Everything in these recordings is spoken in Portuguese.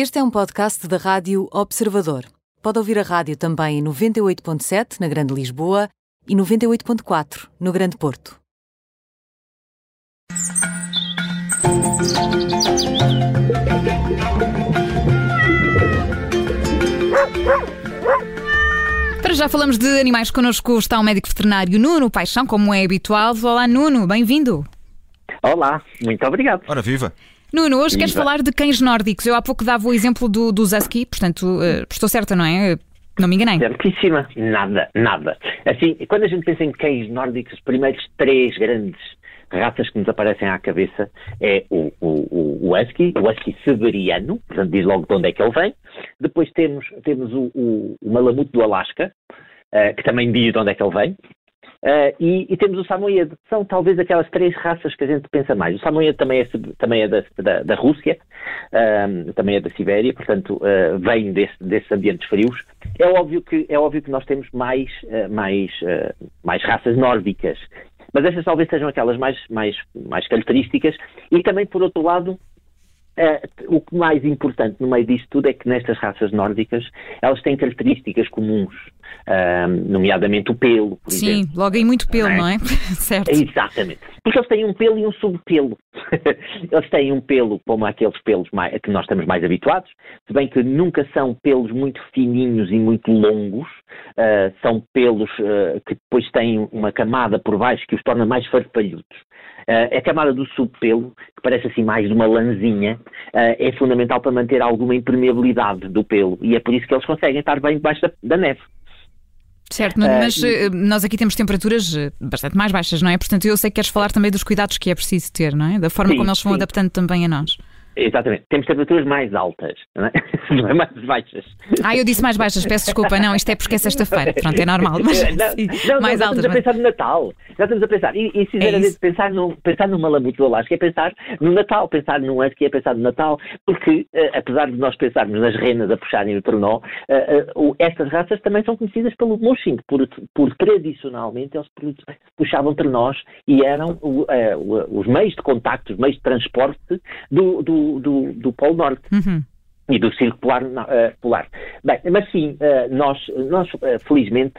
Este é um podcast da Rádio Observador. Pode ouvir a rádio também em 98.7 na Grande Lisboa e 98.4 no Grande Porto. Para já falamos de animais. Connosco está o médico veterinário Nuno Paixão, como é habitual. Olá, Nuno, bem-vindo. Olá, muito obrigado. Ora, viva! Nuno, hoje queres falar de cães nórdicos. Eu há pouco dava o exemplo do, do Husky, portanto, eh, estou certa, não é? Não me enganei. Certíssima. Nada, nada. Assim, quando a gente pensa em cães nórdicos, os primeiros três grandes raças que nos aparecem à cabeça é o, o, o, Husky, o Husky Siberiano, portanto diz logo de onde é que ele vem. Depois temos, temos o, o, o Malamute do Alasca, eh, que também diz de onde é que ele vem. Eh, e, e temos o Samoyed. São talvez aquelas três raças que a gente pensa mais. O Samoyed também é, também é da, da, da Rússia, ahm, também é da Sibéria, portanto eh, vem desse, desses ambientes frios. É óbvio que, é óbvio que nós temos mais, eh, mais, mais raças nórdicas. Mas essas talvez sejam aquelas mais, mais, mais características. E também, por outro lado, eh, o que mais importante no meio disto tudo é que nestas raças nórdicas elas têm características comuns, ahm, nomeadamente o pelo, por Sim, exemplo. logo aí muito pelo, Não é? não é? certo. Exatamente. Porque eles têm um pelo e um subpelo. eles têm um pelo como aqueles pelos mais- a que nós estamos mais habituados, se bem que nunca são pelos muito fininhos e muito longos, ah, são pelos ah, que depois têm uma camada por baixo que os torna mais farfalhudos. Ah, a camada do subpelo, que parece assim mais de uma lãzinha, ah, é fundamental para manter alguma impermeabilidade do pelo e é por isso que eles conseguem estar bem debaixo da, da neve. Certo, Eh, mas eh, nós aqui temos temperaturas eh, bastante mais baixas, não é? Portanto, eu sei que queres falar também dos cuidados que é preciso ter, não é? Da forma Sim, como eles vão sim. adaptando também a nós. Exatamente. Temos temperaturas mais altas, não é? Não é mais baixas. Ah, eu disse mais baixas, peço desculpa. Não, isto é porque é sexta-feira. Pronto, é normal. Mas não, sim, não, mais não, já altas. estamos a mas- pensar no Natal. Já estamos a pensar. E, e É sinceramente, isso. pensar, no, pensar no Malamute do Alasca é pensar no Natal. Pensar no Husky é pensar no Natal. Porque, eh, apesar de nós pensarmos nas renas a puxarem o trenó, eh, eh, o- estas raças também são conhecidas pelo mushing. Por, por tradicionalmente, eles pu- puxavam trenós e eram eh, os meios de contacto, os meios de transporte do, do, do, do Polo Norte Uhum. e do Círculo Polar. eh, polar. Bem, mas sim, eh, nós, nós eh, felizmente,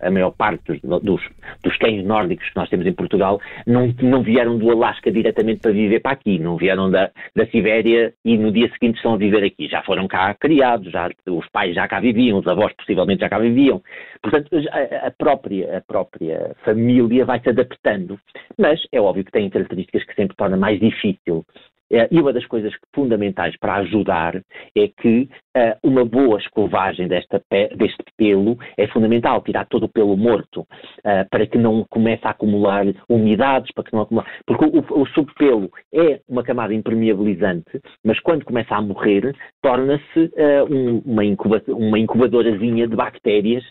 a maior parte dos, dos, dos cães nórdicos que nós temos em Portugal não, não vieram do Alasca diretamente para viver para aqui, não vieram da, da Sibéria e no dia seguinte estão a viver aqui. Já foram cá criados, já, os pais já cá viviam, os avós possivelmente já cá viviam. Portanto, a, a própria, a própria família vai se adaptando, mas é óbvio que tem características que sempre torna mais difícil E uma das coisas fundamentais para ajudar é que eh, uma boa escovagem desta deste pelo é fundamental, tirar todo o pelo morto, eh, para que não comece a acumular umidades, para que não acumule, porque o, o subpelo é uma camada impermeabilizante, mas quando começa a morrer, torna-se eh, um- uma, uma incubadorazinha de bactérias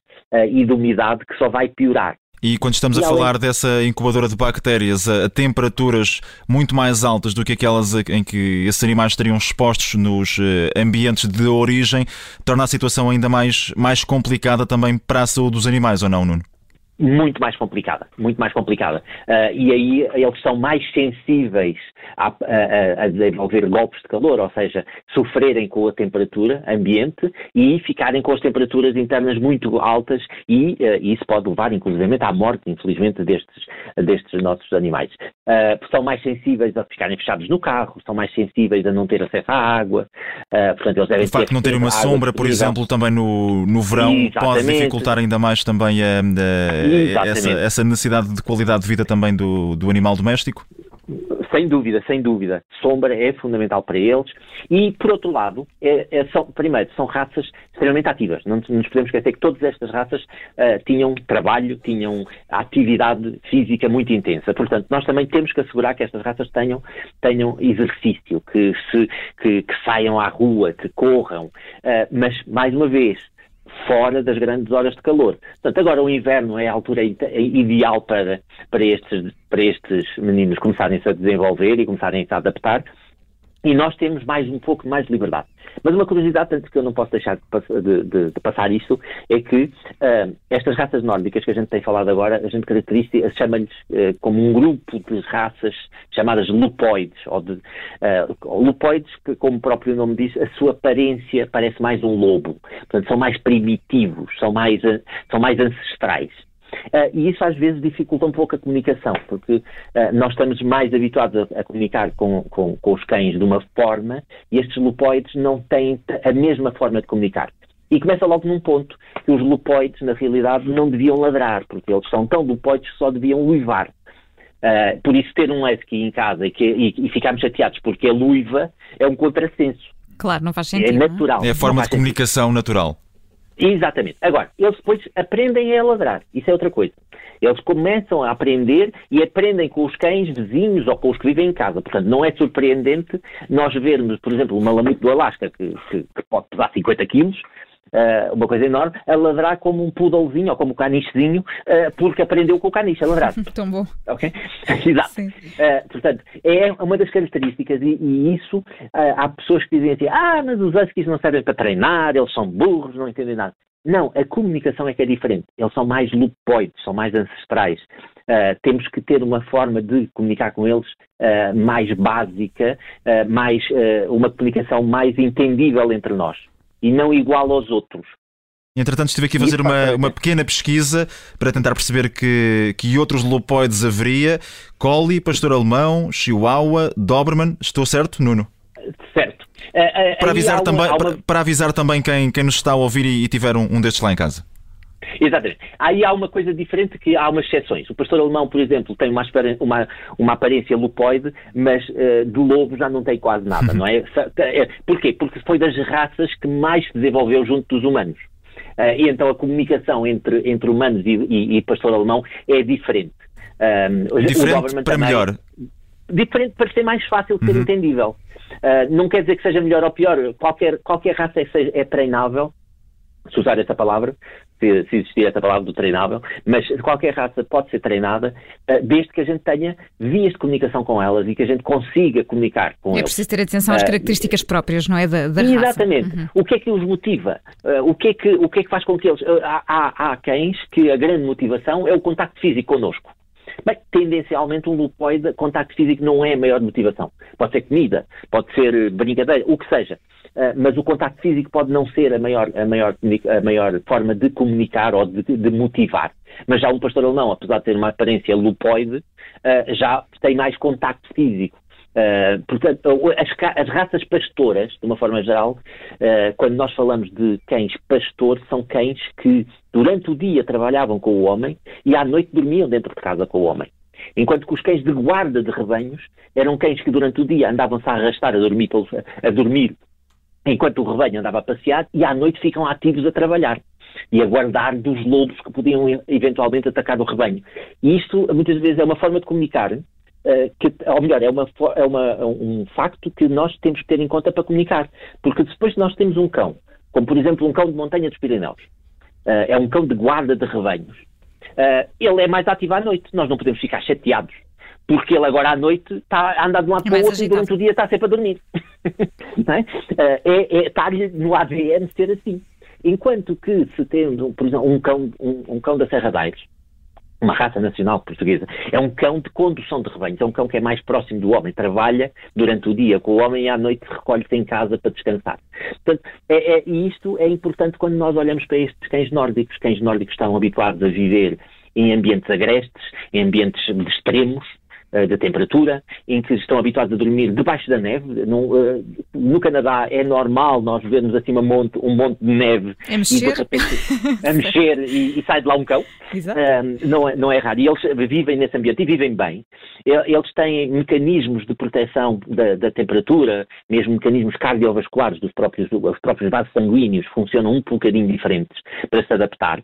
e de umidade que só vai piorar. E quando estamos a E além- falar dessa incubadora de bactérias a, a temperaturas muito mais altas do que aquelas a- em que esses animais estariam expostos nos eh, ambientes de origem, torna a situação ainda mais, mais complicada também para a saúde dos animais, ou não, Nuno? Muito mais complicada, muito mais complicada. Ah, e aí eles são mais sensíveis a, a- a- desenvolver golpes de calor, ou seja, sofrerem com a temperatura ambiente e ficarem com as temperaturas internas muito altas e ah, isso pode levar, inclusivamente, à morte, infelizmente, destes, destes nossos animais. Ah, são mais sensíveis a ficarem fechados no carro, são mais sensíveis a não ter acesso à água, portanto, eles devem O facto de não terem uma sombra, por exemplo, também no, no verão, pode Exatamente. dificultar ainda mais também a-. essa, essa necessidade de qualidade de vida também do, do animal doméstico? Sem dúvida, sem dúvida. Sombra é fundamental para eles. E, por outro lado, é- é são- primeiro, são raças extremamente ativas. Não nos podemos esquecer que todas estas raças ah, tinham trabalho, tinham atividade física muito intensa. Portanto, nós também temos que assegurar que estas raças tenham, tenham exercício, que, se, que, que saiam à rua, que corram. Ah, mas, mais uma vez, fora das grandes horas de calor. Portanto, agora o inverno é a altura ide- ideal para, para, estes, para estes meninos começarem-se a desenvolver e começarem-se a adaptar. E nós temos mais um pouco mais de liberdade. Mas uma curiosidade, tanto que eu não posso deixar de, de, de, passar isto, é que uh, estas raças nórdicas que a gente tem falado agora, a gente caracteriza, chama-lhes uh, como um grupo de raças chamadas lupoides, ou de uh, lupoides que, como o próprio nome diz, a sua aparência parece mais um lobo. Portanto, são mais primitivos, são mais, são mais ancestrais. Uh, e isso às vezes dificulta um pouco a comunicação, porque uh, nós estamos mais habituados a, a comunicar com, com, com, os cães de uma forma e estes lupoides não têm a mesma forma de comunicar. E começa logo num ponto que os lupoides, na realidade, não deviam ladrar, porque eles são tão lupoides que só deviam uivar. Uh, por isso, ter um husky em casa e, que, e, e ficarmos chateados porque é luiva é um contrassenso. Claro, não faz sentido. É natural. É a forma de comunicação sentido. natural. Exatamente. Agora, eles depois aprendem a ladrar. Isso é outra coisa. Eles começam a aprender e aprendem com os cães vizinhos ou com os que vivem em casa. Portanto, não é surpreendente nós vermos, por exemplo, uma lamute do Alasca que, que, que pode pesar 50 quilos, uh, uma coisa enorme, a ladrar como um poodlezinho ou como um canichezinho, uh, porque aprendeu com o caniche a ladrar. Tão bom. Ok? Exato. Uh, portanto, é uma das características e, e isso há pessoas que dizem assim, ah, mas os huskies não servem para treinar, eles são burros, não entendem nada. Não, a comunicação é que é diferente. Eles são mais lupoides, são mais ancestrais. Uh, temos que ter uma forma de comunicar com eles uh, mais básica, uh, mais, uma comunicação mais entendível entre nós e não igual aos outros. Entretanto, estive aqui a fazer uma, uma pequena pesquisa para tentar perceber que, que outros lupoides haveria. Collie, Pastor Alemão, Chihuahua, Doberman. Estou certo, Nuno? Certo. Uh, uh, para, avisar também, uma... para, para, avisar também quem, quem nos está a ouvir e, e tiver um, um destes lá em casa. Exatamente. Aí há uma coisa diferente que há umas exceções. O pastor alemão, por exemplo, tem uma, uma, uma aparência lupoide, mas uh, do lobo já não tem quase nada, não é? é? Porquê? Porque foi das raças que mais se desenvolveu junto dos humanos. Uh, e então a comunicação entre, entre humanos e, e, e pastor alemão é diferente. Um, diferente para também, melhor. Diferente para ser mais fácil de ser uhum. entendível. Uh, não quer dizer que seja melhor ou pior. Qualquer, qualquer raça é, é treinável se usar essa palavra, se, se existir essa palavra do treinável, mas qualquer raça pode ser treinada uh, desde que a gente tenha vias de comunicação com elas e que a gente consiga comunicar com é elas. É preciso ter atenção às uh, características próprias, não é? Da, da exatamente. Uhum. O que é que os motiva? Uh, o, que é que, o que é que faz com que eles. Há, há, há cães que a grande motivação é o contacto físico connosco. Bem, tendencialmente um lupoide, contacto físico não é a maior motivação. Pode ser comida, pode ser brincadeira, o que seja. Uh, mas o contacto físico pode não ser a maior, a maior, a maior forma de comunicar ou de, de motivar. Mas já um pastor alemão, apesar de ter uma aparência lupoide, uh, já tem mais contacto físico. Uh, portanto, as, as, raças pastoras, de uma forma geral, uh, quando nós falamos de cães pastor, são cães que durante o dia trabalhavam com o homem e à noite dormiam dentro de casa com o homem. Enquanto que os cães de guarda de rebanhos eram cães que durante o dia andavam-se a arrastar a dormir, a dormir enquanto o rebanho andava a passear e à noite ficam ativos a trabalhar e a guardar dos lobos que podiam eventualmente atacar o rebanho. E isto muitas vezes é uma forma de comunicar, uh, que, ou melhor, é, uma, é uma, um facto que nós temos que ter em conta para comunicar. Porque depois nós temos um cão, como por exemplo um cão de montanha dos Pirineus, uh, é um cão de guarda de rebanhos. Uh, ele é mais ativo à noite, nós não podemos ficar chateados porque ele agora à noite está a andar de um lado é para o outro e durante o dia está sempre a dormir. é? Eh, é, é, está-lhe no ADN ser assim. Enquanto que se tem, por exemplo, um cão, um, um cão da Serra da Aires, uma raça nacional portuguesa, é um cão de condução de rebanhos, é um cão que é mais próximo do homem, trabalha durante o dia com o homem e à noite recolhe-se em casa para descansar. Portanto, é, é, e isto é importante quando nós olhamos para estes cães nórdicos. Cães nórdicos estão habituados a viver em ambientes agrestes, em ambientes extremos, da temperatura, em que estão habituados a dormir debaixo da neve. No, uh, no Canadá é normal nós vermos assim um monte, um monte de neve a mexer, e de repente a mexer e, e, sai de lá um cão. Uh, não, é, não é raro. E eles vivem nesse ambiente e vivem bem. Eles têm mecanismos de proteção da, da temperatura, mesmo mecanismos cardiovasculares dos próprios, os próprios vasos sanguíneos funcionam um bocadinho diferentes para se adaptar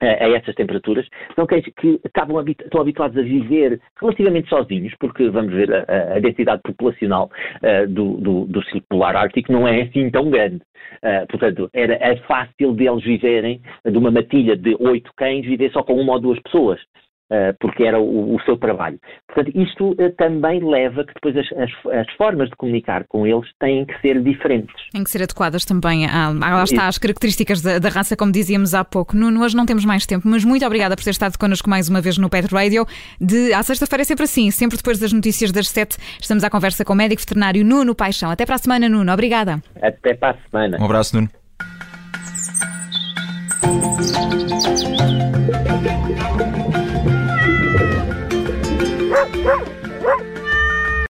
a essas temperaturas, são cães que estavam estão habituados a viver relativamente sozinhos, porque vamos ver a, a densidade populacional uh, do, do, do círculo polar ártico não é assim tão grande. Uh, portanto, era, é fácil deles viverem de uma matilha de oito cães, viver só com uma ou duas pessoas. Uh, porque era o, o, seu trabalho. Portanto, isto uh, também leva que depois as, as, as, formas de comunicar com eles têm que ser diferentes. Têm que ser adequadas também lá está, às características da, da, raça, como dizíamos há pouco. Nuno, hoje não temos mais tempo, mas muito obrigada por ter estado connosco mais uma vez no Pet Radio. De, à sexta-feira é sempre assim, sempre depois das notícias das sete, estamos à conversa com o médico veterinário Nuno Paixão. Até para a semana, Nuno. Obrigada. Até para a semana. Um abraço, Nuno. Woof, woof!